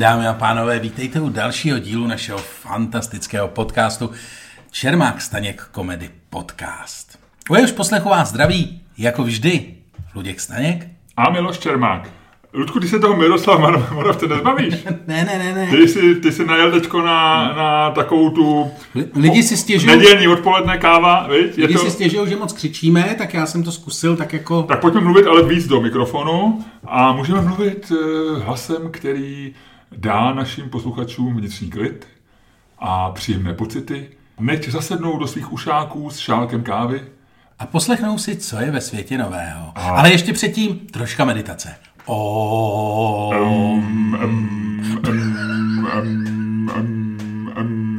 Dámy a pánové, vítejte u dalšího dílu našeho fantastického podcastu Čermák Staněk Komedy Podcast. U jehož poslechu vás zdraví, jako vždy, Luděk Staněk a Miloš Čermák. Ludku, ty se toho Miroslav Moravce nezbavíš? ne, ne, ne, ne. Ty jsi, ty jsi najel teďko na, na takovou tu... Lidi si stěžují... Nedělní odpoledne káva, viď? Lidi to... si stěžují, že moc křičíme, tak já jsem to zkusil tak jako... Tak pojďme mluvit ale víc do mikrofonu a můžeme mluvit uh, hlasem, který dá našim posluchačům vnitřní klid a příjemné pocity, neď zasednou do svých ušáků s šálkem kávy. A poslechnou si, co je ve světě nového. A... Ale ještě předtím troška meditace. Om. Um, um, um, um,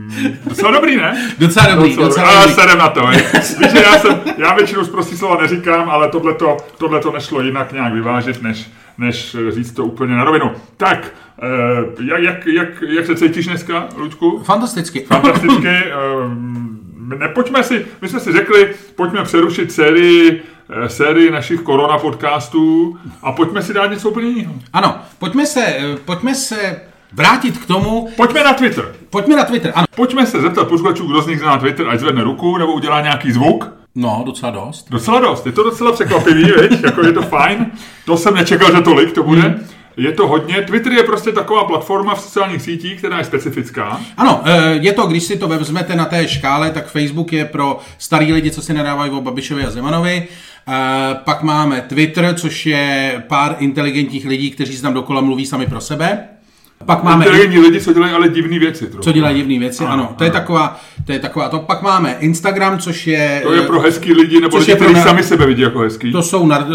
Docela dobrý, ne? Docela dobrý, docela, docela dobrý. Ale na to. Víš, já, jsem, já většinou zprostý slova neříkám, ale tohle to nešlo jinak nějak vyvážit, než, než říct to úplně na rovinu. Tak, uh, jak, jak, jak, jak se cítíš dneska, Luďku? Fantasticky. Fantasticky. Uh, nepojďme si, my jsme si řekli, pojďme přerušit sérii Eh, sérii našich korona podcastů a pojďme si dát něco úplně jiného. Ano, pojďme se, pojďme se vrátit k tomu. Pojďme na Twitter. Pojďme na Twitter, ano. Pojďme se zeptat posluchačů, kdo z nich zná Twitter, ať zvedne ruku nebo udělá nějaký zvuk. No, docela dost. Docela dost, je to docela překvapivý, viď? jako je to fajn. To jsem nečekal, že tolik to bude. Hmm. Je to hodně. Twitter je prostě taková platforma v sociálních sítích, která je specifická. Ano, eh, je to, když si to vezmete na té škále, tak Facebook je pro starý lidi, co si nedávají o Babišovi a Zemanovi. Eh, pak máme Twitter, což je pár inteligentních lidí, kteří si tam dokola mluví sami pro sebe. Pak máme inteligentní lidi, co dělají ale divné věci. Trochu. Co dělají divné věci, ano. ano. To, je taková, to je taková. To pak máme Instagram, což je... To je pro hezký lidi, nebo lidi, kteří sami sebe vidí jako hezký. To jsou nar,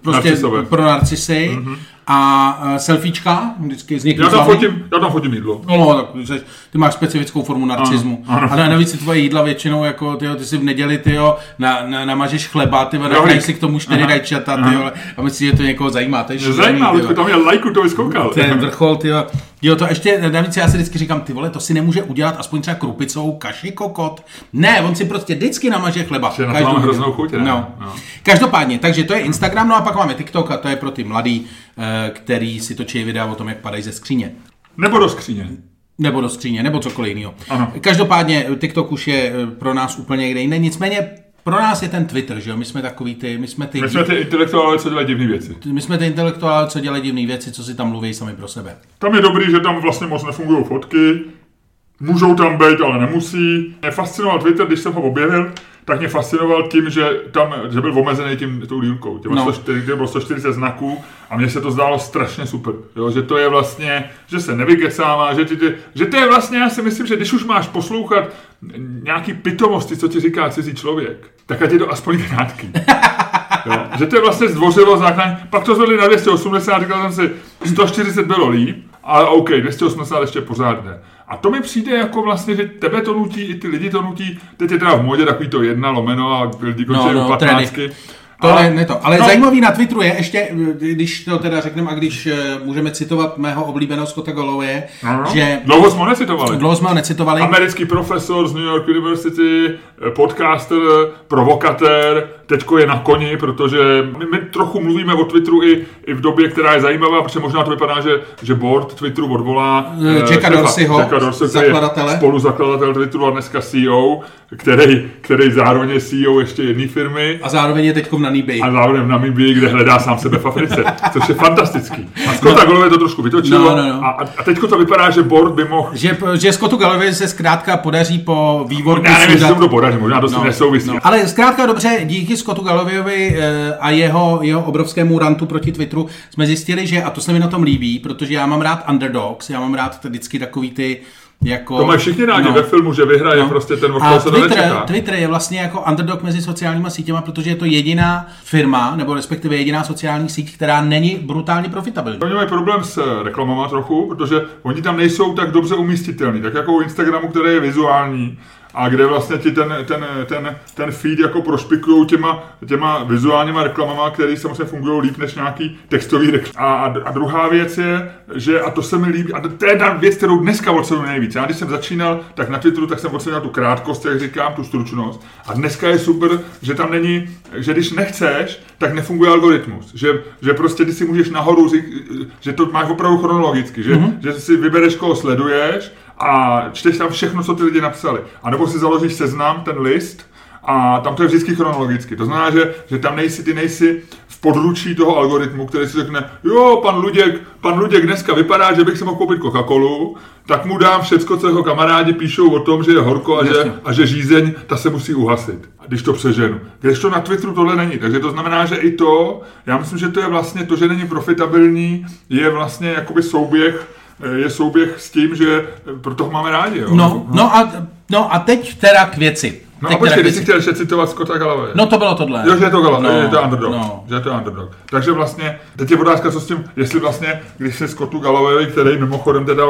prostě Narcisové. pro narcisy. Mm-hmm a uh, selfiečka, vždycky z někým já tam, fotím, já tam fotím jídlo. No, no tak ty máš specifickou formu narcismu. Ano, ano. Ale navíc si tvoje jídla většinou, jako tyjo, ty si v neděli tyjo, na, na, namažeš chleba, ty dají si k tomu čtyři rajčata, ty a myslíš, že to někoho zajímá. To je zajímá, ale tam je lajku, to vyskoukal. Ten vrchol, tyjo. Jo, to ještě, navíc já si vždycky říkám, ty vole, to si nemůže udělat aspoň třeba krupicou kaši kokot. Ne, on si prostě vždycky namaže chleba. na to hroznou chuť, no. no. Každopádně, takže to je Instagram, no a pak máme TikTok a to je pro ty mladý, který si točí videa o tom, jak padají ze skříně. Nebo do skříně. Nebo do skříně, nebo cokoliv jiného. Každopádně TikTok už je eh, pro nás úplně někde jiné. Nicméně pro nás je ten Twitter, že jo? My jsme takový ty, my jsme ty... My jsme ty intelektuálové, co dělají divné věci. My jsme ty intelektuálové, co dělají divné věci, co si tam mluví sami pro sebe. Tam je dobrý, že tam vlastně moc nefungují fotky, můžou tam být, ale nemusí. Mě fascinoval Twitter, když jsem ho objevil, tak mě fascinoval tím, že tam že byl omezený tím tou dílkou. Těm no. 140, bylo 140 znaků a mně se to zdálo strašně super. Jo? Že to je vlastně, že se nevykecává, že, ty, že to je vlastně, já si myslím, že když už máš poslouchat nějaký pitomosti, co ti říká cizí člověk, tak ať je to aspoň krátký. Jo? Že to je vlastně zdvořilo základní. Pak to zvedli na 280, říkal jsem si, 140 bylo líp, ale OK, 280 ještě pořád ne. A to mi přijde jako vlastně, že tebe to nutí, i ty lidi to nutí, teď je teda v modě takový to jedna lomeno a lidi končí no, no, 15. To ale, ne, ne to. Ale no. zajímavý na Twitteru je ještě, když to teda řekneme a když uh, můžeme citovat mého oblíbeného Scotta no, no. že... Dlouho jsme ho necitovali. Dlouho jsme ho necitovali. Americký profesor z New York University, eh, podcaster, provokatér, teďko je na koni, protože my, my trochu mluvíme o Twitteru i, i v době, která je zajímavá, protože možná to vypadá, že, že board Twitteru odvolá Jacka Dorseyho, Jacka Dorsey, zakladatele. spoluzakladatel Twitteru a dneska CEO, který, který zároveň je CEO ještě jedné firmy. A zároveň je teď v Namibii. A zároveň v Namibii, kde hledá sám sebe v Africe, což je fantastický. A Scotta no. Galloway to trošku vytočilo no, no, no. A, a teďko to vypadá, že board by mohl... Že, že Scottu Galloway se zkrátka podaří po vývorku... Já nevím, jestli to podaří, možná to no, nesouvisí. No. Ale zkrátka dobře, díky Scottu Gallowayovi eh, a jeho, jeho obrovskému rantu proti Twitteru jsme zjistili, že, a to se mi na tom líbí, protože já mám rád underdogs, já mám rád vždycky takový ty jako, to mají všichni rádi no, ve filmu, že vyhraje no. prostě ten, o se Twitter, Twitter je vlastně jako underdog mezi sociálními sítěma, protože je to jediná firma, nebo respektive jediná sociální síť, která není brutálně profitabilní. Oni mají problém s reklamama trochu, protože oni tam nejsou tak dobře umístitelní, tak jako u Instagramu, který je vizuální, a kde vlastně ti ten, ten, ten, ten feed jako prošpikují těma, těma vizuálníma reklamama, které samozřejmě fungují líp než nějaký textový reklam. A, a, druhá věc je, že, a to se mi líbí, a to je ta věc, kterou dneska ocenuji nejvíc. Já když jsem začínal, tak na Twitteru, tak jsem ocenil tu krátkost, jak říkám, tu stručnost. A dneska je super, že tam není, že když nechceš, tak nefunguje algoritmus. Že, že prostě ty si můžeš nahoru říct, že to máš opravdu chronologicky, že, mm-hmm. že si vybereš, koho sleduješ a čteš tam všechno, co ty lidi napsali. A nebo si založíš seznam, ten list, a tam to je vždycky chronologicky. To znamená, že, že tam nejsi, ty nejsi v područí toho algoritmu, který si řekne, jo, pan Luděk, pan Luděk dneska vypadá, že bych si mohl koupit Coca-Colu, tak mu dám všecko, co jeho kamarádi píšou o tom, že je horko a, že, a že žízeň, ta se musí uhasit, když to přeženu. Když to na Twitteru tohle není, takže to znamená, že i to, já myslím, že to je vlastně to, že není profitabilní, je vlastně jakoby souběh je souběh s tím, že proto ho máme rádi. Jo? No, no, a, no a teď teda k věci. No a počkej, když jsi chtěl ještě citovat Scotta Galloway. No to bylo tohle. Jo, že je to Galloway, no, je to underdog. No. Že je to underdog. Takže vlastně, teď je otázka, co s tím, jestli vlastně, když se Scottu Galloway, který mimochodem teda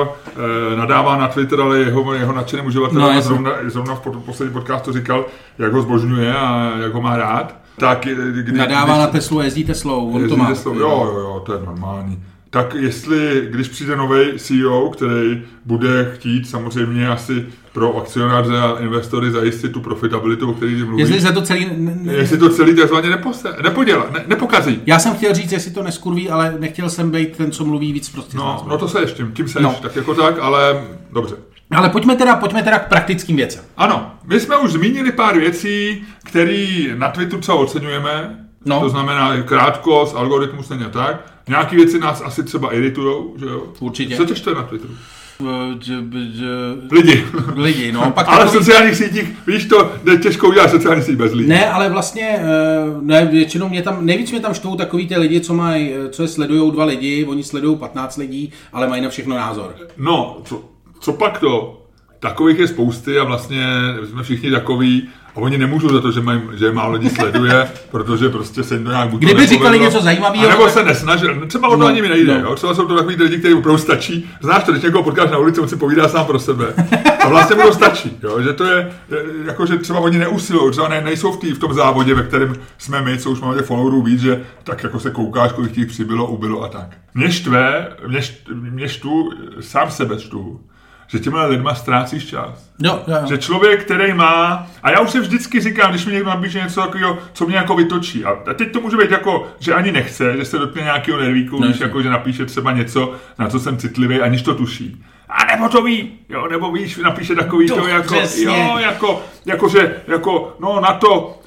e, nadává na Twitter, ale jeho, jeho nadšeným uživatelem no, zrovna, zrovna v posledním podcastu říkal, jak ho zbožňuje a jak ho má rád. Tak, kdy, Nadává když, na Teslu, jezdí Teslou, on jezdí to má. Teslou, jo, jo, jo, to je normální tak jestli, když přijde nový CEO, který bude chtít samozřejmě asi pro akcionáře a investory zajistit tu profitabilitu, o který mluví. Jestli se to celý... Ne, jestli to celý takzvaně nepose, nepodělá, ne, nepokazí. Já jsem chtěl říct, jestli to neskurví, ale nechtěl jsem být ten, co mluví víc prostě. No, no to se ještě, tím seš, no. tak jako tak, ale dobře. Ale pojďme teda, pojďme teda k praktickým věcem. Ano, my jsme už zmínili pár věcí, které na Twitteru co oceňujeme. No. To znamená krátkost, algoritmus není tak. Nějaké věci nás asi třeba iritují, že jo? Určitě. Co čtete na Twitteru? Lidi. Lidi, no. Pak ale v sociálních sítích, víš to, jde těžko udělat sociální síť bez lidí. Ne, ale vlastně, eh, ne, většinou mě tam, nejvíc mě tam štvou takový ty lidi, co mají, eh, co je sledují dva lidi, oni sledují 15 lidí, ale mají na všechno názor. No, co, co pak to? Takových je spousty a vlastně jsme všichni takový, a oni nemůžou za to, že, mají, že je málo lidí sleduje, protože prostě se jim to nějak buď Kdyby říkali něco zajímavého. Nebo se nesnažili. Třeba o to no, ani mi nejde. No. Jo? Třeba jsou to takový lidi, kteří opravdu stačí. Znáš to, když někoho potkáš na ulici, on si povídá sám pro sebe. A vlastně mu to stačí. Jo? Že to je, jako, že třeba oni neusilují, třeba ne, nejsou v, tý, v tom závodě, ve kterém jsme my, co už máme těch followerů víc, že tak jako se koukáš, kolik těch přibylo, ubylo a tak. Mě štve, mě, mě štvu, sám sebe štvu že těmhle lidma ztrácíš čas. Jo, jo, jo. Že člověk, který má, a já už se vždycky říkám, když mi někdo nabíže něco takového, co mě jako vytočí. A teď to může být jako, že ani nechce, že se dotkne nějakého nervíku, no, když jako, že napíše třeba něco, na co jsem citlivý, aniž to tuší. A nebo to ví, jo, nebo víš, napíše takový to, to jako, přesně. jo, jako, jako, že, jako, no na to,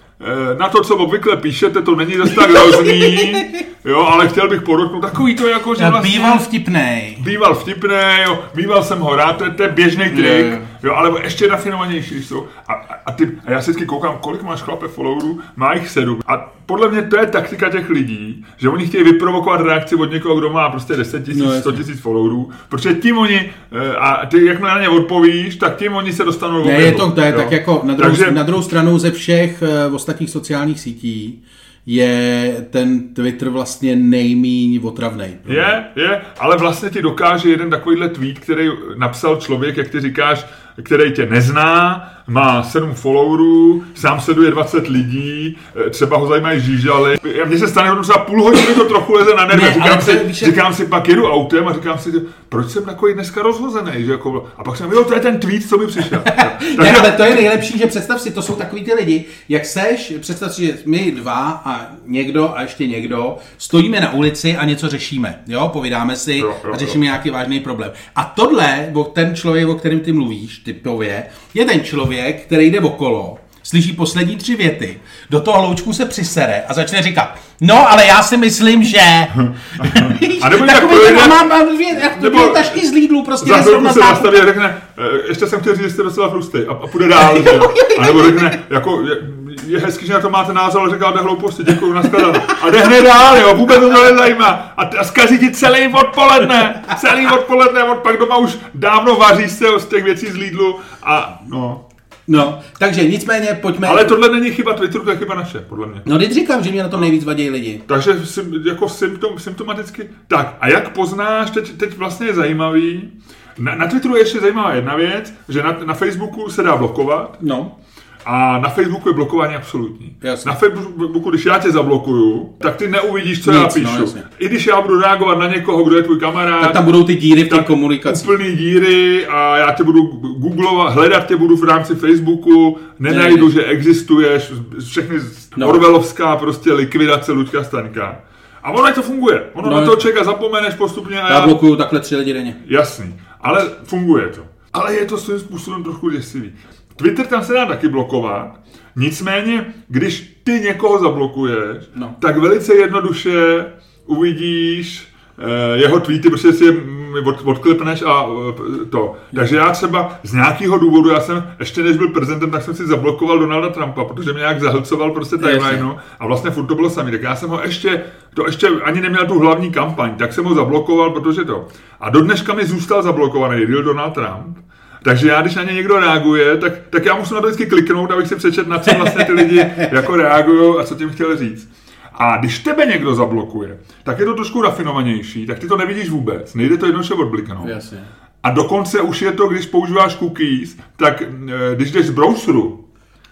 na to, co obvykle píšete, to není zase tak hrozný, jo, ale chtěl bych podotknout takový to jako, že vlastně... Býval vtipnej. Býval vtipnej, jo, býval jsem ho rád, to je, to je běžný trik, je. Jo, ale ještě rafinovanější jsou. A, a, ty, a já si vždycky koukám, kolik máš chlape followerů, má jich sedm. A podle mě to je taktika těch lidí, že oni chtějí vyprovokovat reakci od někoho, kdo má prostě 10 tisíc, no, 100 tisíc followerů, protože tím oni, eh, a ty jak na ně odpovíš, tak tím oni se dostanou Ne, je to, to je jo. tak jako na druhou, Takže, na druhou stranu ze všech uh, ostatních sociálních sítí je ten Twitter vlastně nejmíň otravný. Je, je, ale vlastně ti dokáže jeden takovýhle tweet, který napsal člověk, jak ty říkáš, který tě nezná, má 7 followerů, sám sleduje 20 lidí, eh, třeba ho zajímají žížaly. Mně se stane, že za půl hodiny to trochu leze na nervy. Říkám, si, víš, říkám si, pak jedu autem a říkám si, proč jsem takový dneska rozhozený? Že jako, a pak jsem, jo, to je ten tweet, co mi přišel. Takže... ne, ale to je nejlepší, že představ si, to jsou takový ty lidi, jak seš, představ si, že my dva a někdo a ještě někdo stojíme na ulici a něco řešíme, jo, povídáme si jo, jo, a řešíme jo. nějaký vážný problém. A tohle, ten člověk, o kterém ty mluvíš, typově, je ten člověk, který jde okolo, slyší poslední tři věty, do toho loučku se přisere a začne říkat, no, ale já si myslím, že... a nebo tak projde, mám, mám, mám dvě, nebo dvě tašky z Lidlu, prostě za chvilku se nastaví a řekne, e, ještě jsem chtěl říct, že jste docela tlustý. A, a půjde dál. a nebo řekne, jako, je, hezký, že na to máte názor, ale říkal, hlouposti, děkuji, nashledanou. A jde hned dál, jo, vůbec to nezajímá. A, a zkazí ti celý odpoledne, celý odpoledne, od pak doma už dávno vaří se z těch věcí z Lidlu a no. No, takže nicméně pojďme... Ale tohle není chyba Twitteru, to je chyba naše, podle mě. No, teď říkám, že mě na tom nejvíc vadí lidi. Takže jako symptom, symptomaticky... Tak, a jak poznáš, teď, teď vlastně je zajímavý, na, na Twitteru je ještě zajímavá jedna věc, že na, na Facebooku se dá blokovat. No. A na Facebooku je blokování absolutní. Jasně. Na Facebooku, když já tě zablokuju, tak ty neuvidíš, co Nic, já no, píšu. jasně. I když já budu reagovat na někoho, kdo je tvůj kamarád, Tak tam budou ty díry v té komunikaci. Úplný díry a já tě budu googlovat, hledat tě budu v rámci Facebooku, nenajdu, Ne. že existuješ, všechny No. no. Orwellovská prostě likvidace Luďka Staňka. A ono to funguje. Ono No. no. na toho člověka zapomeneš postupně a Já já, blokuju takhle tři lidi denně. Jasný, ale funguje to. Ale je to svým způsobem trochu děsivý. Twitter tam se dá taky blokovat, nicméně, když ty někoho zablokuješ, No. tak velice jednoduše uvidíš eh, jeho tweety, protože si je mm, od, odklepneš a eh, to. Takže já třeba z nějakého důvodu, já jsem ještě než byl prezidentem, tak jsem si zablokoval Donalda Trumpa, protože mě nějak zahlcoval prostě Jasně. timelineu a vlastně furt to bylo samý. Tak já jsem ho ještě, to ještě ani neměl tu hlavní kampaň, tak jsem ho zablokoval, protože to. A do dneška mi zůstal zablokovaný real Donald Trump. Takže já, když na ně někdo reaguje, tak, tak já musím na to vždycky kliknout, abych si přečet, na co vlastně ty lidi jako reagují a co tím chtěl říct. A když tebe někdo zablokuje, tak je to trošku rafinovanější, tak ty to nevidíš vůbec, nejde to jednoduše odbliknout. Jasně. A dokonce už je to, když používáš cookies, tak eh, když jdeš z browseru,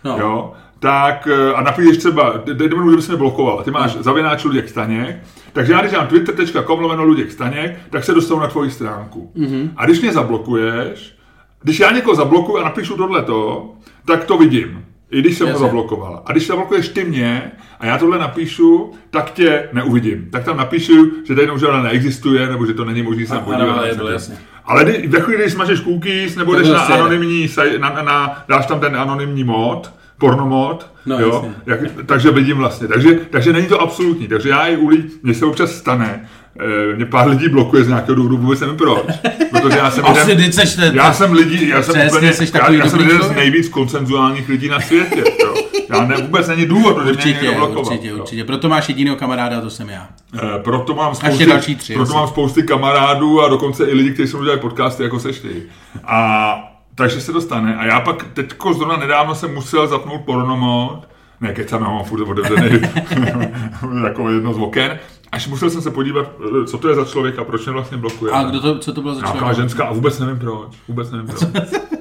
No. jo, tak eh, a napíšeš třeba, dejme mu, že bys mě blokoval, a ty máš No. zavináč Luděk Staněk, takže já když dám twitter.com lomeno Luděk Staněk, tak se dostanu na tvoji stránku. Mhm. Mm-hmm. A když mě zablokuješ, když já někoho zablokuju a napíšu tohleto, tak to vidím. I když jsem Jasně. ho zablokoval. A když zablokuješ ty mě a já tohle napíšu, tak tě neuvidím. Tak tam napíšu, že tady žádná neexistuje, nebo že to není možné se podívat. ale to to. Kdy- ve chvíli, když smažeš cookies, nebo jdeš to na jede. anonymní, na, na, na, dáš tam ten anonymní mod, pornomod, No, jo, jak, takže vidím vlastně. Takže, takže není to absolutní. Takže já i u lidí, mně se občas stane, mě pár lidí blokuje z nějakého důvodu, vůbec nevím proč. Protože já jsem Asi jeden, ty seš ten, já jsem lidi, já jsem úplně, já, já jsem jeden z nejvíc koncenzuálních lidí na světě. Jo. Já ne, vůbec není důvod, proč mě Určitě, někdo blokoval. určitě, jo. určitě. Proto máš jediného kamaráda, to jsem já. Eh, Proto mám spousty, další tři, proto mám spousty kamarádů a dokonce i lidi, kteří jsou dělají podcasty, jako seš ty. A takže se to stane. A já pak teďko zrovna nedávno jsem musel zapnout pornomod, ne, kecám, já mám furt otevřený jako jedno z oken, až musel jsem se podívat, eh, co to je za člověka, proč mě vlastně blokuje. A kdo to, co to bylo za Nějaká člověk? ženská a vůbec nevím proč. Vůbec nevím proč.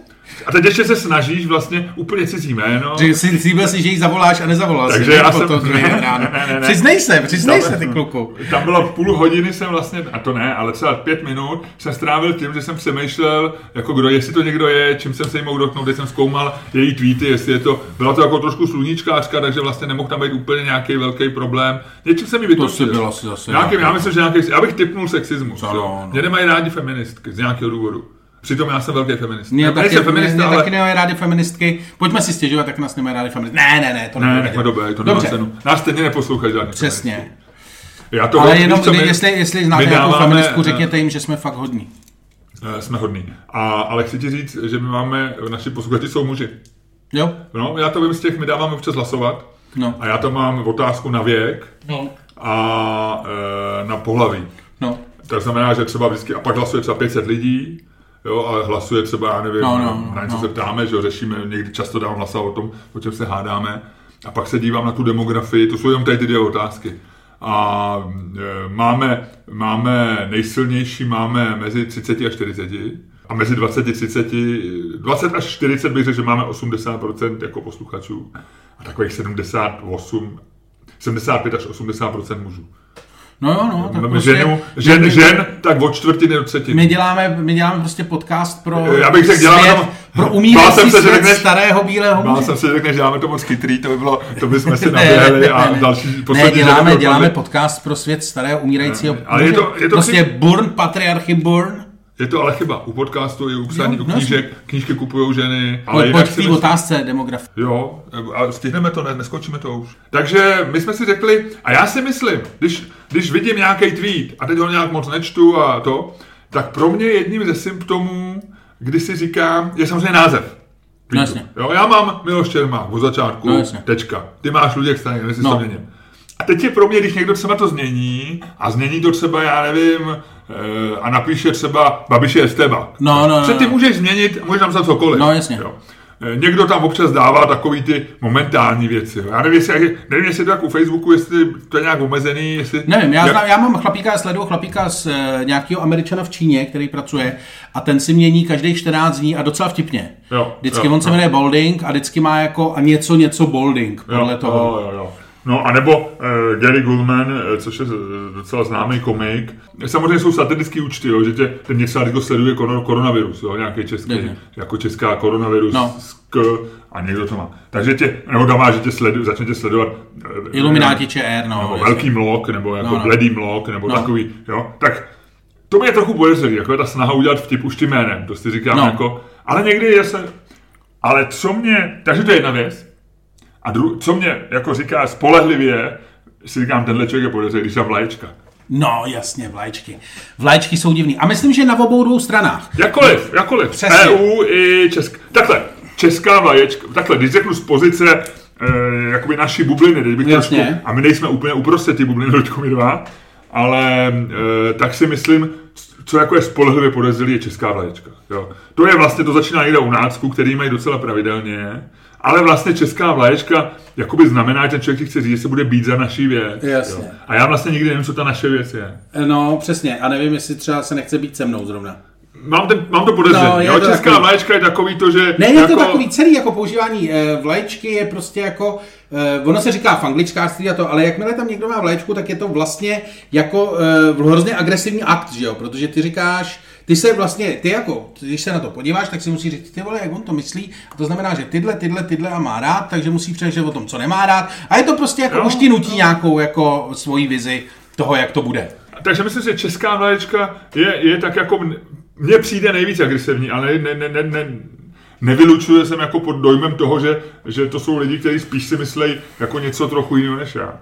A teď ještě se snažíš vlastně úplně cizí jméno. Že si slíbil si, že jí zavoláš a nezavolal Takže si. já jsem- to druhý den ráno. Ne, ne, ne. Přiznej se, přiznej Tam- se, ty kluku. Tam bylo půl hodiny jsem vlastně, a to ne, ale třeba pět minut jsem strávil tím, že jsem přemýšlel, jako kdo, jestli to někdo je, čím jsem se jí mohl dotknout, když jsem zkoumal její tweety, jestli je to, byla to jako trošku sluníčkářka, takže vlastně nemohl tam být úplně nějaký velký problém. Něčím se mi To vytočil. si byl asi zase. Nějaký, nějaký- já myslím, že nějaký, já bych typnul sexismus. Ano, no. Mě nemají rádi feministky z nějakého důvodu. Přitom já jsem velký feminista. Mě Já taky, nejsem mě, feminista, mě ale... taky nemají rádi feministky. Pojďme si stěžovat, tak nás nemají rádi feministky. Ne, ne, ne, to Ne, nechme dobře, to nemá Dobře, cenu. Nás stejně neposlouchají žádný přesně. feministky. Já to Ale víš, jenom, kdy, my- jestli, jestli znáte nějakou dáváme, feministku, eh, řekněte jim, že jsme fakt hodní. Eh, Jsme hodní. A, ale chci ti říct, že my máme, naši posluchači jsou muži. Jo? No, já to vím z těch, my dáváme občas hlasovat. No. A já tam mám otázku na věk No. a e, na pohlaví. No. To znamená, že třeba vždycky, a pak hlasuje třeba 500 lidí, jo, a hlasuje třeba, já nevím, No, no, na něco no. se ptáme, že jo, řešíme, někdy často dávám hlasovat o tom, o čem se hádáme. A pak se dívám na tu demografii, to jsou jenom tady ty dvě otázky. A e, máme, máme nejsilnější, máme mezi 30 a 40 a mezi 20 a 30, 20 až 40 bych řekl, že máme 80% jako posluchačů a takových 78, 75 až 80% mužů. No jo, no. Tak prostě, ženu, žen, žen, tak od čtvrtiny do třetiny. My děláme, my děláme prostě podcast pro Já bych řekl, děláme svět, tam- pro umírající jsem se, svět řekneš- starého bílého muže. jsem si, že řekneš, děláme to moc chytrý, to by bylo, to bychom si Ne, naběhli ne, a ne, ne. další Ne, poslední děláme, řada děláme dopadly. podcast pro svět starého umírajícího Ale je to- je to prostě chyb- Burn, patriarchy Burn. Je to ale chyba. U podcastu i u psání Jo, do no knížek, knížky kupují ženy. Ale Pojď, si k té otázce demografie. Jo, a stihneme to, ne, neskočíme to už. Takže my jsme si řekli, a já si myslím, když, když vidím nějaký tweet a teď ho nějak moc nečtu a to, tak pro mě jedním ze symptomů, kdy si říkám, je samozřejmě název. No jasně. Jo, já mám Miloš Čermák od začátku, No jasně. tečka. Ty máš Luděk Staněk, jestli No. to měním. A teď je pro mě, když někdo třeba to změní a změní to třeba, já nevím, a napíše třeba Babiš je Esteba. No, no, no, ty no. můžeš změnit, můžeš napsat cokoliv. No, jasně. Jo. eh, někdo tam občas dává takový ty momentální věci. Jo. Já nevím, jestli, nevím, jestli to jak u Facebooku, jestli to je nějak omezený, jestli... Nevím, já, znám, já mám chlapíka, sleduju chlapíka z uh, nějakého američana v Číně, který pracuje a ten si mění každých 14 dní a docela vtipně. Jo, vždycky jo, on se jmenuje Bolding a vždycky má jako a něco, něco Bolding podle jo, toho. Jo, jo, jo. No a nebo uh, Gary Goldman, uh, což je docela známý komik. Samozřejmě jsou satirické účty, jo, že tě ten něco jako sleduje koronavirus, jo, nějaký český, ne, jako česká koronavirus no. k, a někdo to má. Takže tě, nebo má, že tě sledu, začne tě sledovat Ilumináti ČR, no. Nebo velký mlok, nebo jako no, no. bledý mlok, nebo no. takový, jo. Tak to mě je trochu podezřelý, jako je ta snaha udělat vtip už tím jménem, to si říkám no. jako, ale někdy je se, ale co mě, takže to je jedna věc, a dru, co mě jako říká spolehlivě, si říkám, tenhle člověk je podezřelý, když je vlaječka. No, jasně, vlaječky. Vlaječky jsou divný. A myslím, že na obou dvou stranách. Jakoliv, jakoliv. Přesně. EU i Česká. Takhle, česká vlaječka. Takhle, když řeknu z pozice e, jakoby naší bubliny, teď bych trošku, a my nejsme úplně uprostřed ty bubliny, dočku my dva, ale e, tak si myslím, co jako je spolehlivě podezřelý, je česká vlaječka. Jo. To je vlastně, to začíná někde u nácku, který mají docela pravidelně. Ale vlastně česká vlaječka jakoby znamená, že ten člověk chce říct, že se bude být za naší věc. Jasně. Jo. A já vlastně nikdy nevím, co ta naše věc je. No, přesně. A nevím, jestli třeba se nechce být se mnou zrovna. Mám, ten, mám to podezření. No, jo, to česká takový... vlaječka je takový to, že... Ne, je jako... to takový celý jako používání e, vlaječky je prostě jako... E, ono se říká v angličkářství a to, ale jakmile tam někdo má vlaječku, tak je to vlastně jako e, hrozně agresivní akt, že jo? Protože ty říkáš, ty se vlastně, ty jako, když se na to podíváš, tak si musí říct, ty vole, jak on to myslí. A to znamená, že tyhle, tyhle, tyhle a má rád, takže musí přemýšlet o tom, co nemá rád. A je to prostě jako, no, už ti nutí nějakou jako svoji vizi toho, jak to bude. Takže myslím, že česká mléčka je, je tak jako, mně přijde nejvíc agresivní, ale ne, ne, ne, ne, nevylučuje jsem jako pod dojmem toho, že, že to jsou lidi, kteří spíš si myslí jako něco trochu jiného než já.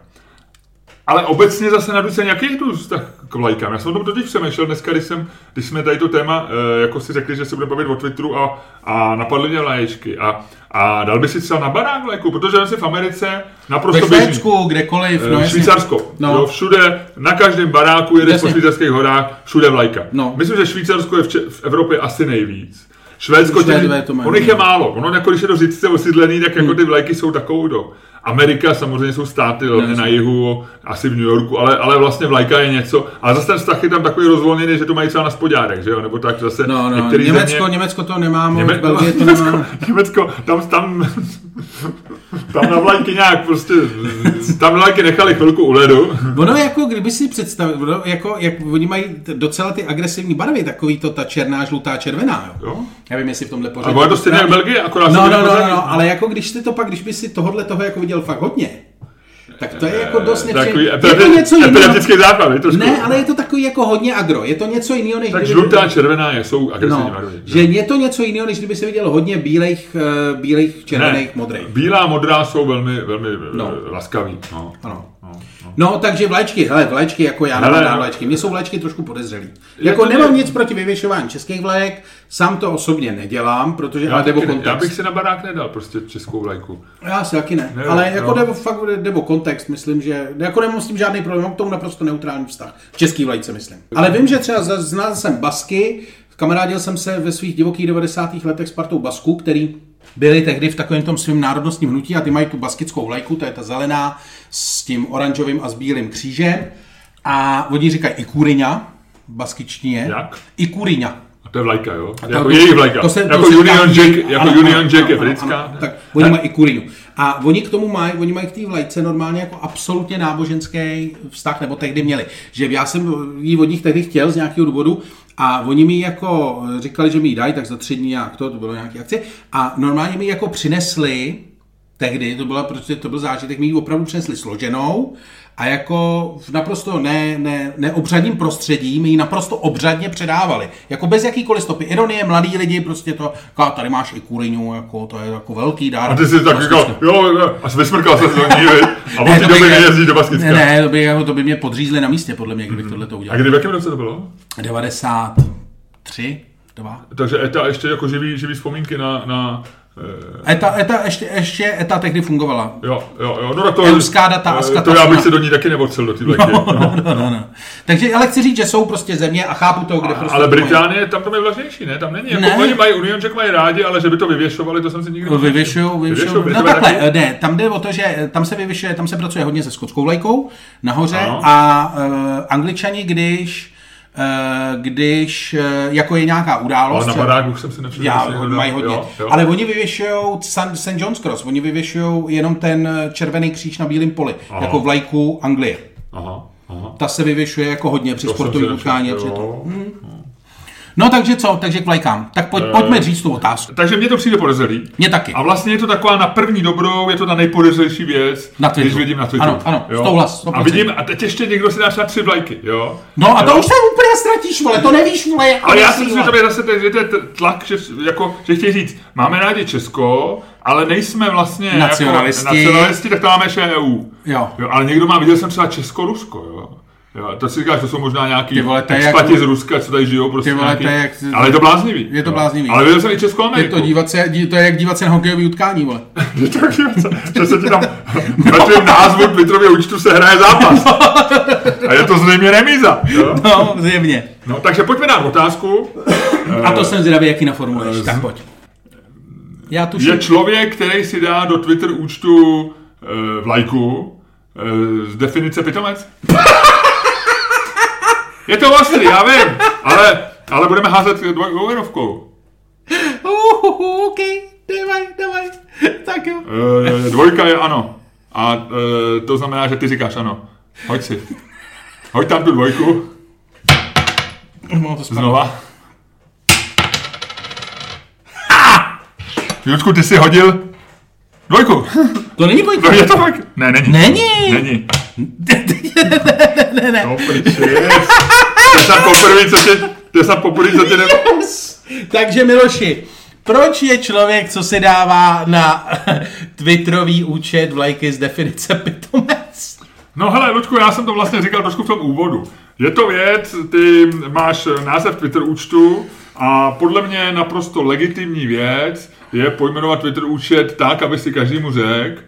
Ale obecně zase na se nějaký tu vztah k vlajkám. Já jsem o tom totiž přemýšlel dneska, když, jsem, když jsme tady to téma, eh, jako si řekli, že se bude bavit o Twitteru a, a napadly mě vlaječky. A, a dal by si třeba na barák vlajku, protože jsem si v Americe naprosto Ve Švédsku, kdekoliv. No, Švýcarsko. No. Jo, všude, na každém baráku jede po švýcarských horách, všude vlajka. No. Myslím, že Švýcarsko je v, Če- v Evropě asi nejvíc. Švédsko, tě, on jich je málo. Ono jako když je do říct osídlený, tak jako ty vlajky jsou takovou do. Amerika samozřejmě jsou státy hlavně na jihu, asi v New Yorku, ale, ale vlastně vlajka je něco. Ale zase ten vztah je tam takový rozvolněný, že to mají třeba na spodárek, že jo? Nebo tak zase no, no. Německo, země... Německo to nemá moc, Něme... Belgie to Německo, nemá. Německo, tam, tam, tam na vlajky nějak prostě, tam vlajky nechali chvilku u ledu. Ono jako, kdyby si představil, ono jako, jak oni mají docela ty agresivní barvy, takový to ta černá, žlutá, červená, jo? jo? Já vím, jestli v tomhle pořadí. A to stejně jak Belgie, akorát no, no, no, no, no, ale jako když si to pak, když by si tohohle toho jako viděl fakt hodně, tak to je jako dost nepříjemné. Je to něco jiného. základ, je to Ne, ale je to takový jako hodně agro. Je to něco jiného, než Tak žlutá, červená je, jsou agresivní no, barvy. Že je to něco jiného, než kdyby se viděl hodně bílejch, uh, bílejch červených, ne, modrých. Bílá modrá jsou velmi, velmi no. laskaví. No. Ano. No, no. no, takže vlajčky, hele, vlajčky, jako já nemám vlajčky. Mně jsou vlajčky trošku podezřelý. Jako nemám nic proti vyvěšování českých vlajek, Sám to osobně nedělám, protože já, taky, kontext. já bych si na barák nedal prostě českou vlajku. Já si taky ne, ne ale jako no. jde, fakt jde o kontext, myslím, že jako nemám s tím žádný problém, mám k tomu naprosto neutrální vztah. Český vlajce, myslím. Ale vím, že třeba znal jsem Basky, kamarádil jsem se ve svých divokých 90. letech s partou Basku, který byli tehdy v takovém tom svém národnostním hnutí a ty mají tu baskickou vlajku, to je ta zelená s tím oranžovým a s bílým křížem. A oni říkají ikuriňa, baskičtí je. Jak? Ikuriňa. To je vlajka, jo? A jako jejich vlajka. To se, jako to Union Jack, Jack, jako ano, Union ano, Jack ano, je britská. Ano, tak oni mají i kurinu. A oni k tomu mají, oni mají k té vlajce normálně jako absolutně náboženský vztah, nebo tehdy měli. Že já jsem ji od nich tehdy chtěl z nějakého důvodu, a oni mi jako říkali, že mi ji dají, tak za tři dní jak to, to bylo nějaké akce. A normálně mi jako přinesli, tehdy, to, byla, protože to byl zážitek, ji opravdu přinesli složenou a jako v naprosto ne, ne, neobřadním prostředí mi ji naprosto obřadně předávali. Jako bez jakýkoliv stopy. Ironie, mladí lidi, prostě to, ká, tady máš i kuriňu, jako to je jako velký dár. A ty jsi tak říkal, jo, a vysmrkal se do ní, a on ty doby nejezdí do Baskicka. Ne, ne, to by, jako, to by mě podřízli na místě, podle mě, kdybych mm-hmm. tohle to udělal. A kdy v jakém roce to bylo? 93, dva. Takže ETA ještě jako živý, živý vzpomínky na, na Eta, eta ještě, ještě eta tehdy fungovala. Jo, jo, jo. No tak to, Euská data a eh, to skatafona. já bych se do ní taky nevocel do té vlajky. No, no, no, no, no. Takže ale chci říct, že jsou prostě země a chápu to, kde prostě... Ale to mají. Británie, tam to je vlažnější, ne? Tam není. Jako, Ne. Oni mají Union Jack mají rádi, ale že by to vyvěšovali, to jsem si nikdy Vyvěšujou, vyvěšujou. No Britové takhle, taky? ne, tam jde o to, že tam se vyvěšuje, tam se pracuje hodně se skotskou vlajkou nahoře Ano. a uh, angličani, když když uh, jako je nějaká událost, Ale na třeba- baráku jsem si nepřišel. já, jestli ho mají hodně. Jo, jo. Ale oni vyvěšují St. John's Cross, oni vyvěšují jenom ten eh, červený kříž na bílém poli, Aha. jako vlajku Anglie. Aha, aha. Ta se vyvěšuje jako hodně při To si utkání. při tom. jo. No takže co, takže k vlajkám. Tak pojď, pojďme říct tu otázku. Takže mně to přijde podezřelý. Mně taky. A vlastně je to taková na první dobrou, je to ta nejpodezřelější věc, Na Twitteru. když vidím na Twitteru. Ano, ano, jo? souhlas, 100%. A vidím, a teď ještě někdo si dá třeba tři vlajky, jo? No a to Jo? už se úplně ztratíš, vole, to nevíš, vole, Ale já si myslím, že to je zase ten, že to je t- tlak, že, jako, že chtějí říct, máme rádi Česko, ale nejsme vlastně Nacionalisti. Jako, nacionalisti, tak to máme ještě EU. Jo. jo. ale někdo má, viděl jsem třeba Česko-Rusko, jo. Jo, to si říkáš, to jsou možná nějaký vole, je expati jak- z Ruska, co tady žijou, prostě Ty vole, nějaký, je jak- ale je to bláznivý. Je to jo. bláznivý. Ale viděl jsem i Česko Je Ameriku. to, dívat se, dí, to je jak dívat se na hokejový utkání, vole. Je to dívat se, že se ti tam ve tvém názvu Twitterově účtu se hraje zápas. A je to zřejmě remíza. Jo? No, zjevně. No, takže pojďme dát otázku. A to jsem zvědavý, jaký naformuluješ. Tak pojď. Já tuším. Je člověk, který si dá do Twitter účtu uh, vlajku uh, z definice pitomec? Je to ostrý, já vím, ale, ale budeme házet dvoj- dvojrovkou. Uh, OK, dávaj, dávaj. Tak jo. Uh, dvojka je ano. A uh, to znamená, že ty říkáš ano. Hoď si. Hoď tam tu dvojku. No, to. Znova. Jurčku, ty jsi hodil dvojku. To není No dvojka. je to tak? Ne, není. Není. Není. Ne, ne. No, yes. To je snad poprvé, co tě, je snad poprvé, co tě ne... Takže Miloši, proč je člověk, co se dává na Twitterový účet vlajky z definice pitomec? No hele, Lučku, já jsem to vlastně říkal trošku v tom úvodu. Je to věc, ty máš název Twitter účtu a podle mě naprosto legitimní věc je pojmenovat Twitter účet tak, aby si každému řekl,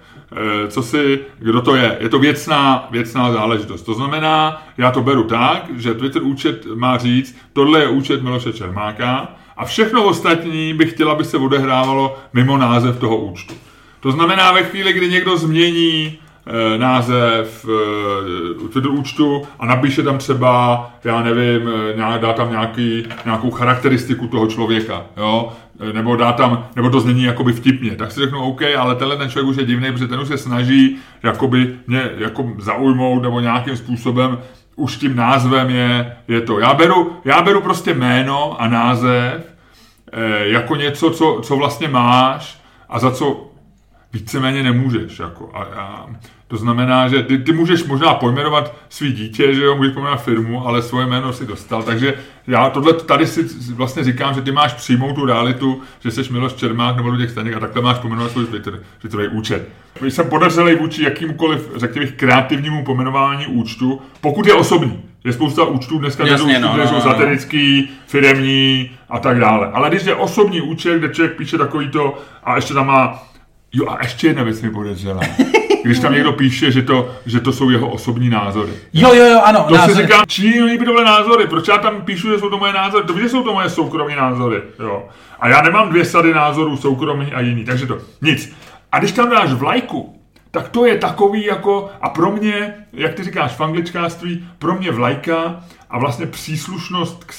co si, kdo to je. Je to věcná, věcná záležitost. To znamená, já to beru tak, že Twitter účet má říct, tohle je účet Miloše Čermáka a všechno ostatní bych chtěla, aby se odehrávalo mimo název toho účtu. To znamená, ve chvíli, kdy někdo změní eh, název eh, Twitter účtu a napíše tam třeba, já nevím, eh, dá tam nějaký, nějakou charakteristiku toho člověka, jo? Eh, nebo dá tam, nebo to změní jakoby vtipně, tak si řeknu OK, ale tenhle ten člověk už je divný, protože ten už se snaží jakoby mě jako zaujmout nebo nějakým způsobem už tím názvem je, je to. Já beru, já beru prostě jméno a název eh, jako něco, co, co vlastně máš a za co víceméně nemůžeš. Jako. A, a, to znamená, že ty, ty můžeš možná pojmenovat svý dítě, že jo, můžeš pojmenovat firmu, ale svoje jméno si dostal. Takže já tohle tady si vlastně říkám, že ty máš přijmout tu realitu, že jsi Miloš Čermák nebo Luděk Staněk a takhle máš pojmenovat svůj Twitter, Twitterový účet. Když jsem podařilý vůči jakýmukoliv, řekněme, kreativnímu pomenování účtu, pokud je osobní. Je spousta účtů dneska, Jasně, účty, no, které no, jsou no, satirický, firemní a tak dále. Ale když je osobní účet, kde člověk píše takový to a ještě tam má Jo a ještě jedna věc mi podezřelá. Když tam někdo píše, že to, že to jsou jeho osobní názory. Jo, jo, jo, ano. To si názory. říkám, čí líbí tohle názory? Proč já tam píšu, že jsou to moje názory? To že jsou to moje soukromé názory. Jo. A já nemám dvě sady názorů, soukromý a jiný. Takže to nic. A když tam dáš vlajku, tak to je takový jako, a pro mě, jak ty říkáš v angličkářství, pro mě vlajka a vlastně příslušnost, k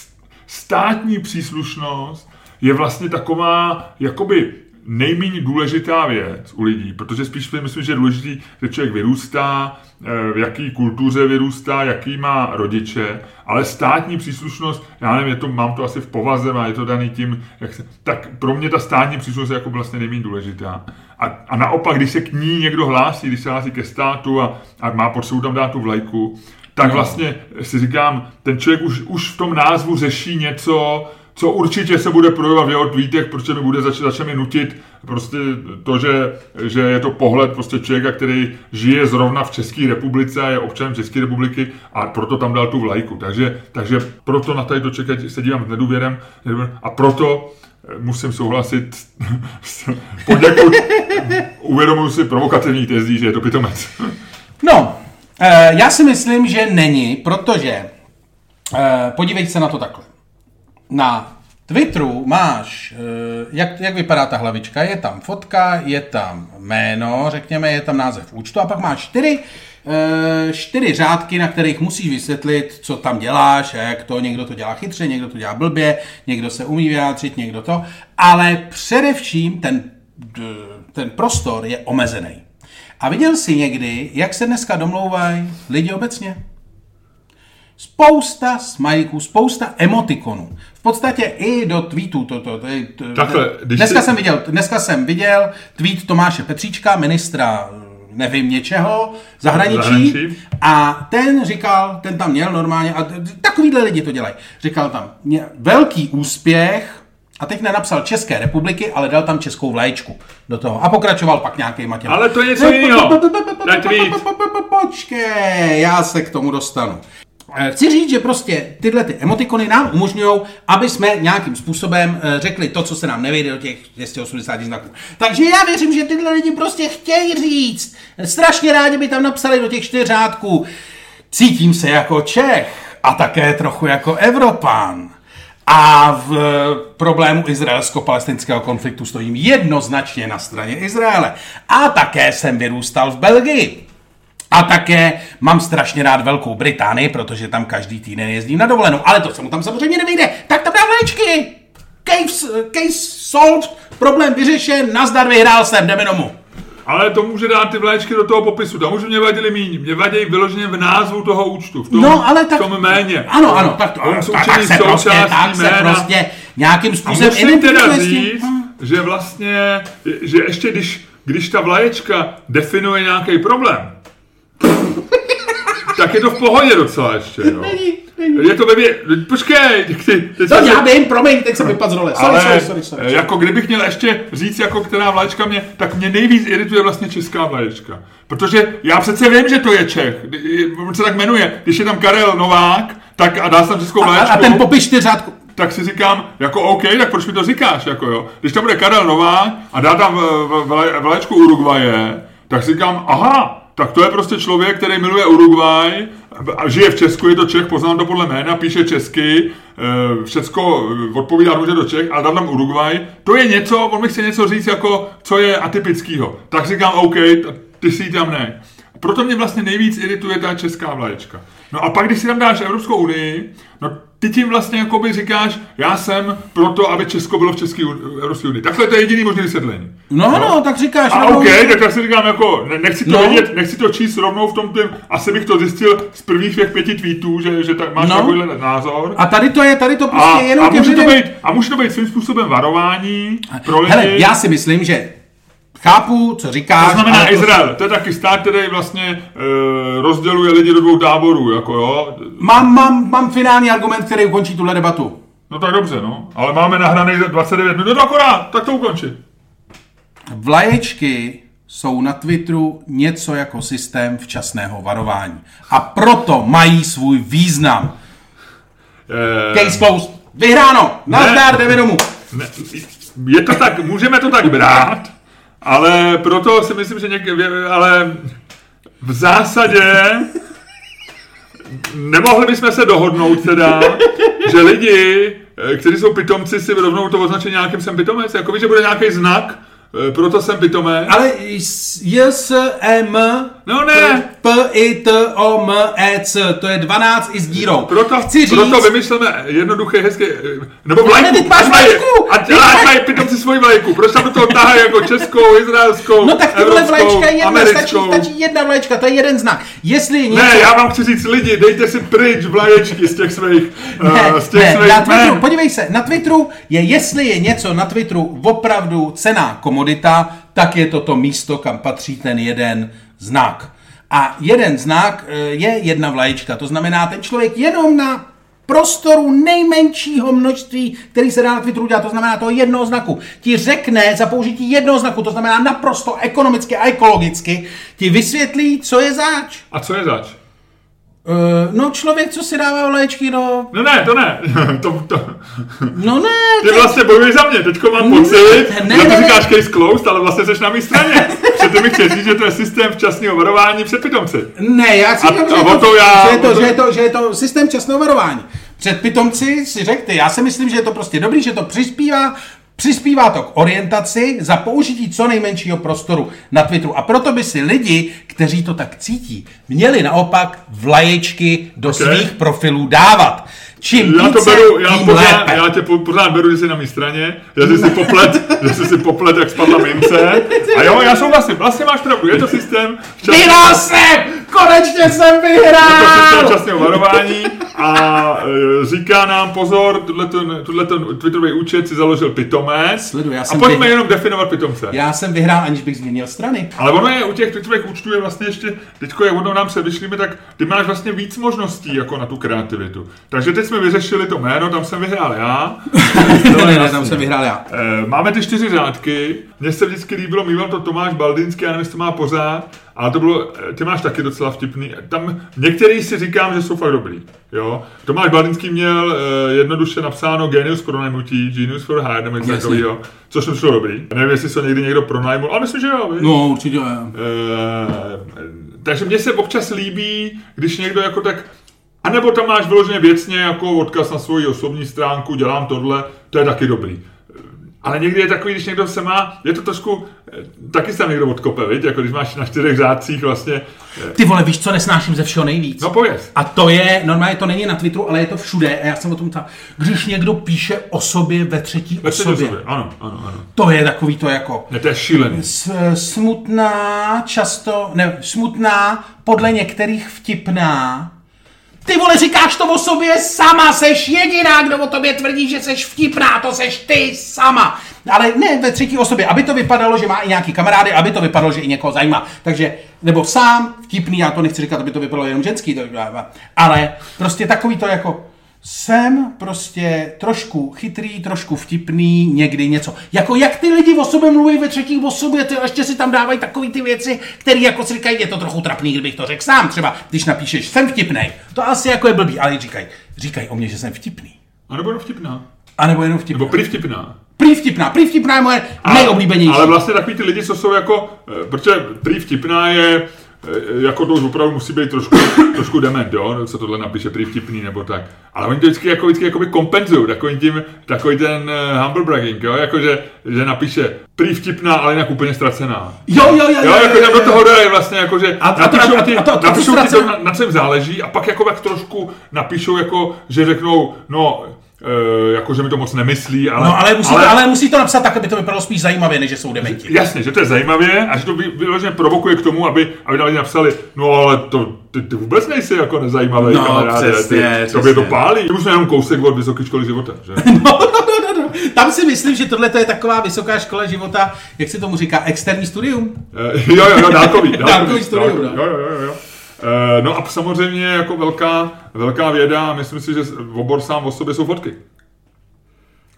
státní příslušnost je vlastně taková, jakoby nejméně důležitá věc u lidí, protože spíš si myslím, že je důležitý, že člověk vyrůstá, eh, v jaký kultuře vyrůstá, jaký má rodiče, ale státní příslušnost, já nevím, je to, mám to asi v povaze, a je to daný tím, jak se, tak pro mě ta státní příslušnost je jako vlastně nejméně důležitá. A, a naopak, když se k ní někdo hlásí, když se hlásí ke státu a, a má pod sebou tam dát tu vlajku, tak No. vlastně si říkám, ten člověk už, už v tom názvu řeší něco, co určitě se bude projevovat v jeho tweetech, protože mi bude zač, začne nutit prostě to, že, že je to pohled prostě člověka, který žije zrovna v České republice a je občanem České republiky a proto tam dal tu vlajku. Takže, takže proto na tady to čekat se dívám s nedůvěrem a proto musím souhlasit s poděkud uvědomuji si provokativní tezí, že je to pitomec. No, eh, já si myslím, že není, protože eh, podívej se na to takhle. Na Twitteru máš, eh, jak, jak vypadá ta hlavička, je tam fotka, je tam jméno, řekněme, je tam název účtu a pak máš čtyři, čtyři řádky, na kterých musíš vysvětlit, co tam děláš, jak to, někdo to dělá chytře, někdo to dělá blbě, někdo se umí vyjádřit, někdo to, ale především ten, ten prostor je omezený. A viděl jsi někdy, jak se dneska domlouvají lidi obecně? Spousta smajků, spousta emotikonů. V podstatě i do tweetů. To, to, to, to, Takhle, dneska, jsi... jsem viděl, dneska jsem viděl tweet Tomáše Petříčka, ministra nevím něčeho, zahraničí, zahraničí. A ten říkal, ten tam měl normálně, a takovýhle lidi to dělají. Říkal tam, velký úspěch, a teď nenapsal České republiky, ale dal tam českou vlaječku do toho. A pokračoval pak nějaký těma. Ale to je něco jiného. Počkej, já se k tomu dostanu. Chci říct, že prostě tyhle ty emotikony nám umožňují, aby jsme nějakým způsobem řekli to, co se nám nevejde do těch 280 znaků. Takže já věřím, že tyhle lidi prostě chtějí říct. Strašně rádi by tam napsali do těch čtyř řádků. Cítím se jako Čech a také trochu jako Evropán. A v problému izraelsko-palestinského konfliktu stojím jednoznačně na straně Izraele. A také jsem vyrůstal v Belgii. A také mám strašně rád Velkou Británii, protože tam každý týden jezdím na dovolenou. Ale to se mu tam samozřejmě nevyjde. Tak tam dám léčky. Case, case solved, problém vyřešen, nazdar, vyhrál jsem, jdeme domů. Ale to může dát ty vlaječky do toho popisu. Tam už mě vadili míň. Mě vadí vyloženě v názvu toho účtu. V tom, no, ale tak, v tom méně. Ano, ano, tak, to, tak, tak se prostě, tak se prostě nějakým způsobem A musím teda říct, že vlastně, že ještě když, když ta vlaječka definuje nějaký problém, tak je to v pohodě docela ještě, jo. Není, není. Je to ve vě... Počkej, ty, ty no, já vím, promiň, teď jsem vypadl z role. Sorry, Ale, sorry, sorry, sorry. jako kdybych měl ještě říct, jako která vlaječka mě, tak mě nejvíc irituje vlastně česká vlaječka. Protože já přece vím, že to je Čech. On se tak jmenuje. Když je tam Karel Novák, tak a dá tam českou vlaječku. A, a ten popiš řádku. tak si říkám, jako OK, tak proč mi to říkáš, jako jo. Když tam bude Karel Novák a dá tam vlaječku Uruguaye, tak si říkám, aha, tak to je prostě člověk, který miluje Uruguay, a žije v Česku, je to Čech, poznám to podle jména, píše česky, eh, všecko eh, odpovídá může do Čech, ale dám tam Uruguay. To je něco, on mi chce něco říct, jako, co je atypického. Tak říkám, OK, ty si tam ne. Proto mě vlastně nejvíc irituje ta česká vlaječka. No a pak, když si tam dáš Evropskou unii, no ty tím vlastně jakoby říkáš, já jsem proto, aby Česko bylo v České Evropské unii. Takhle to je jediný možný vysvětlení. No, no, no, tak říkáš. A no, OK, tak já si říkám, jako, nechci to no. vědět, nechci to číst rovnou v tom tím, asi bych to zjistil z prvních těch pěti tweetů, že, že tak máš no. takovýhle názor. A tady to je, tady to prostě a, jenom a může, to být, a může to být svým způsobem varování pro lidi. Hele, já si myslím, že Chápu, co říkáš. To znamená Izrael. To... to je taky stát, který vlastně e, rozděluje lidi do dvou táborů, jako jo. Mám, mám, mám finální argument, který ukončí tuhle debatu. No tak dobře, no. Ale máme nahraný 29 minut akorát, tak to ukončí. Vlaječky jsou na Twitteru něco jako systém včasného varování. A proto mají svůj význam. E... Case closed. Vyhráno. Nazdár, jdeme domů. Ne, je to tak, můžeme to tak brát, ale proto si myslím, že něk, ale v zásadě nemohli bychom se dohodnout teda, že lidi, eh, kteří jsou pitomci, si rovnou to označí nějakým jsem pitomec. Jako víš, že bude nějaký znak, Eh, proto jsem pitomé. Ale J, S, M, no ne. P, I, T, O, M, E, C, to je 12 i s dírou. Proto, Chci říct, proto vymyslíme jednoduché, hezké, eh, nebo vlajku. Ne, máš vlajku. A ať mají pitomci svoji vlajku. Proč tam do toho tahají jako českou, izraelskou, No tak tohle vlajčka je jedna, stačí, stačí jedna vlajčka, to je jeden znak. Jestli něco... Ne, já vám chci říct lidi, dejte si pryč vlaječky z těch svých, ne, uh, z těch ne, svých na Twitteru, podívej se, na Twitteru je, jestli je něco na Twitteru opravdu cená komodita, komodita, tak je to to místo, kam patří ten jeden znak. A jeden znak e, je jedna vlaječka. To znamená, ten člověk jenom na prostoru nejmenšího množství, který se dá na Twitteru dělat, to znamená toho jednoho znaku, ti řekne za použití jednoho znaku, to znamená naprosto ekonomicky a ekologicky, ti vysvětlí, co je zač. A co je zač? Uh, no člověk, co si dává léčky do... No ne, to ne. to, to... No ne. Ty to... vlastně bojuješ za mě, teďko mám pocit, ne, ne, že ty říkáš case closed, ale vlastně jsi na mé straně. Protože mi chci říct, že to je systém včasného varování před pitomci. Ne, já si říkám, že, to, to já, že, je to. Že, je to, že je to systém včasného varování. Před pitomci si řekli, já si myslím, že je to prostě dobrý, že to přispívá Přispívá to k orientaci za použití co nejmenšího prostoru na Twitteru. A proto by si lidi, kteří to tak cítí, měli naopak vlaječky do okay. svých profilů dávat. Čím já to beru, já, pořád, lépe. já tě pořád beru, že jsi na mé straně, že jsi si poplet, že jsi si poplet, jak spadla mince. A jo, já souhlasím, vlastně máš pravdu, je to systém... Vyhrál jsem! Konečně jsem vyhrál! Je to systém časného varování a e, říká nám pozor, tuhle Twitterový účet si založil pitomec. Sleduj, já jsem a pojďme vy... jenom definovat pitomce. Já jsem vyhrál, aniž bych změnil strany. Ale ono je u těch Twitterových účtů je vlastně ještě, teďko je ono nám se vyšlíme, tak ty máš vlastně víc možností jako na tu kreativitu. Takže teď jsme vyřešili to jméno, tam jsem vyhrál já. ne, ne, ne, tam jsem vyhrál já. E, máme ty čtyři řádky. Mně se vždycky líbilo, mýval to Tomáš Baldinský, já nevím, jestli to má pořád, ale to bylo, ty máš taky docela vtipný. Tam některý si říkám, že jsou fakt dobrý. Jo? Tomáš Baldinský měl uh, jednoduše napsáno Genius pro najmutí, Genius for Hire, nebo něco takového, což mi šlo dobrý. Nevím, jestli se někdy někdo pronajmul, ale myslím, že jo. Víš? No, určitě jo. Uh, takže mně se občas líbí, když někdo jako tak a nebo tam máš vyloženě věcně jako odkaz na svoji osobní stránku, dělám tohle, to je taky dobrý. Ale někdy je takový, když někdo se má, je to trošku, eh, taky se tam někdo odkope, viď? jako když máš na čtyřech řádcích vlastně. Eh, Ty vole, víš, co nesnáším ze všeho nejvíc? No pověz. A to je, normálně to není na Twitteru, ale je to všude, a já jsem o tom tam, když někdo píše o sobě ve třetí ve osobě. osobě. Ano, ano, ano. To je takový to jako... Ne, to je šílený. Smutná, často, ne, smutná, podle některých vtipná, ty vole, říkáš to o sobě sama, seš jediná, kdo o tobě tvrdí, že seš vtipná, to seš ty sama. Ale ne ve třetí osobě, aby to vypadalo, že má i nějaký kamarády, aby to vypadalo, že i někoho zajímá. Takže, nebo sám, vtipný, já to nechci říkat, aby to vypadalo jenom ženský, to, ale prostě takový to jako, jsem prostě trošku chytrý, trošku vtipný, někdy něco. Jako jak ty lidi o sobě mluví ve třetích osobě, ty ještě si tam dávají takové ty věci, které jako si říkají, je to trochu trapný, kdybych to řekl sám. Třeba když napíšeš, jsem vtipný, to asi jako je blbý, ale říkají, říkají o mě, že jsem vtipný. A nebo jenom vtipná. A nebo jenom vtipná. Nebo prý vtipná. Prý vtipná, prý vtipná je moje nejoblíbenější. Ale vlastně takový ty lidi, co jsou jako, eh, protože prý vtipná je, jako to už opravdu musí být trošku, trošku dement, jo, co tohle napíše, prý vtipný nebo tak. Ale oni to vždycky, jako, vždycky jakoby kompenzují, takový, tím, takový ten uh, humble bragging, jo, jako že, napíše prý vtipná, ale jinak úplně ztracená. Jo, jo, jo, jo, jo, jako jo, jo, do toho dají vlastně jako, že a, napíšou, a, to, a to, a to, napíšou ti to, na, na čem záleží a pak jako tak trošku napíšou jako, že řeknou, no, Uh, jako, že mi to moc nemyslí, ale... No, ale musí, ale, to, ale musí to napsat tak, aby to vypadalo spíš zajímavě, než že jsou dementi. Jasně, že to je zajímavě a že to vyloženě provokuje k tomu, aby, aby lidi napsali, no ale to, ty, ty vůbec nejsi jako nezajímavý no, kamaráde, přesně, ty, přesně. tobě to pálí. Ty už jenom kousek od vysoké školy života, že? no, no, no, no, no. Tam si myslím, že tohle je taková vysoká škola života, jak se tomu říká, externí studium? Uh, jo, jo, jo, dálkový. dálkový, dálkový studium, dálkový, no. jo, jo, jo, jo. Uh, no a samozřejmě jako velká, velká věda, myslím si, že obor sám o sobě jsou fotky.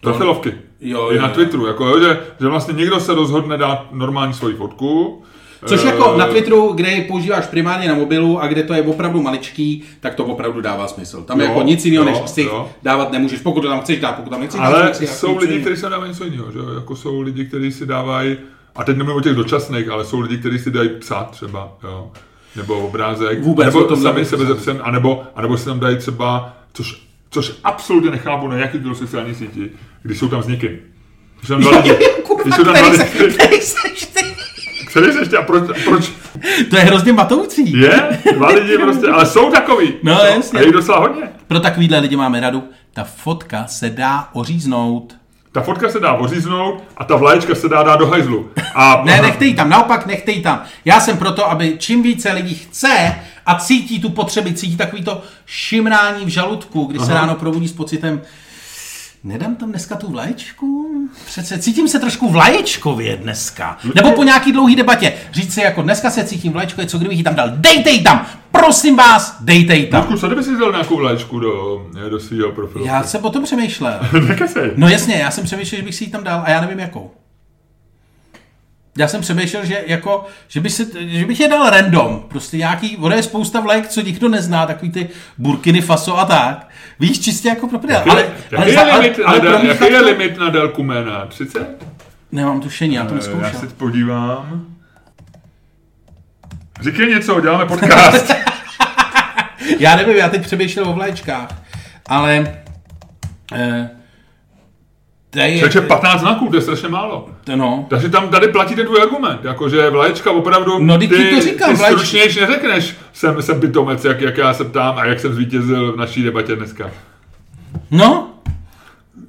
Profilovky. Jo, I na Twitteru, jako, jo, že, že vlastně někdo se rozhodne dát normální svoji fotku, Což jako na Twitteru, kde ji používáš primárně na mobilu a kde to je opravdu maličký, tak to opravdu dává smysl. Tam jo, jako nic jiného než si dávat nemůžeš, pokud to tam chceš dát, pokud tam nechceš Ale. Ale jsou lidi, kteří si dávají něco jiného, že? jako jsou lidi, kteří si dávají, a teď nemluvím o těch dočasných, ale jsou lidi, kteří si dají psa třeba, jo. Nebo obrázek, Vůbec nebo sami sebe ze psem, anebo, anebo si tam dají třeba, což což absolutně nechápu na jaký druhé sociální síti, když jsou tam s někým. Když tam dva lidi. Když jsou tam dva lidi. Který seš ty a proč, proč? To je hrozně matoucí. Je, dva lidi prostě, ale jsou takový. No, jasně. A je docela hodně. Pro takovýhle lidi máme radu. Ta fotka se dá oříznout. Ta fotka se dá oříznout a ta vlaječka se dá dát do hajzlu. A... ne, nechte tam, naopak nechte tam. Já jsem proto, aby čím více lidí chce a cítí tu potřeby, cítí takový to šimrání v žaludku, kdy Aha. se ráno probudí s pocitem, nedám tam dneska tu vlaječku? Přece cítím se trošku vlaječkově dneska. Nebo po nějaký dlouhý debatě. Říct si jako dneska se cítím vlaječkově, co kdybych ji tam dal? Dejte ji tam! Prosím vás, dejte ji tam. Ludku, co kdyby si dal nějakou vlaječku do, do svého profilu? Já jsem o tom přemýšlel. No jasně, já jsem přemýšlel, že bych si ji tam dal a já nevím jakou. Já jsem přemýšlel, že, jako, že, by se, že bych je dal random. Prostě nějaký, ono je spousta vlek, co nikdo nezná, takový ty Burkiny Faso a tak. Víš, čistě jako pro prdel. Ale, jaký, je, limit, ale, ale, ale jaký je limit na délku jména? 30? Nemám tušení, já to neskoušel. Já se podívám. Říkej něco, děláme podcast. já nevím, já teď přemýšlel o vlaječkách, ale... Eh, Je... 15 znaků, to je strašně málo. No. Takže tam tady platí ten tvůj argument, jakože vlaječka opravdu, no, ty, to říkám, ty stručnější neřekneš, jsem, jsem bytomec, jak, jak já se ptám a jak jsem zvítězil v naší debatě dneska. No,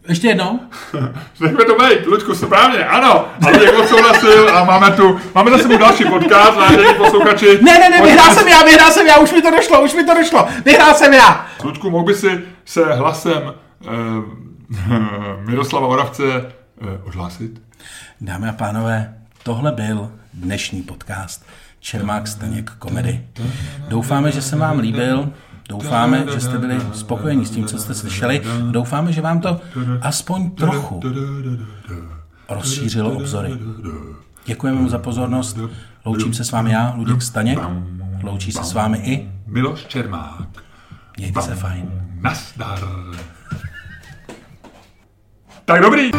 ještě jednou. Nechme to být, Lučku, správně, ano. A Luděk odsouhlasil a máme tu, máme za sebou další podcast, vážení posluchači. Ne, ne, ne, vyhrál jsem já, vyhrál jsem já, už mi to došlo, už mi to došlo, vyhrál jsem já. Lučku, mohl by si se hlasem eh, Miroslava Oravce eh, odhlásit? Dámy a pánové, tohle byl dnešní podcast Čermák Staněk komedy. Doufáme, že se vám líbil, doufáme, že jste byli spokojeni s tím, co jste slyšeli. Doufáme, že vám to aspoň trochu rozšířilo obzory. Děkujeme mu za pozornost. Loučím se s vámi já, Luděk Staněk. Loučí se s vámi i Miloš Čermák. Mějte se fajn. Nazdar. Tak dobrý.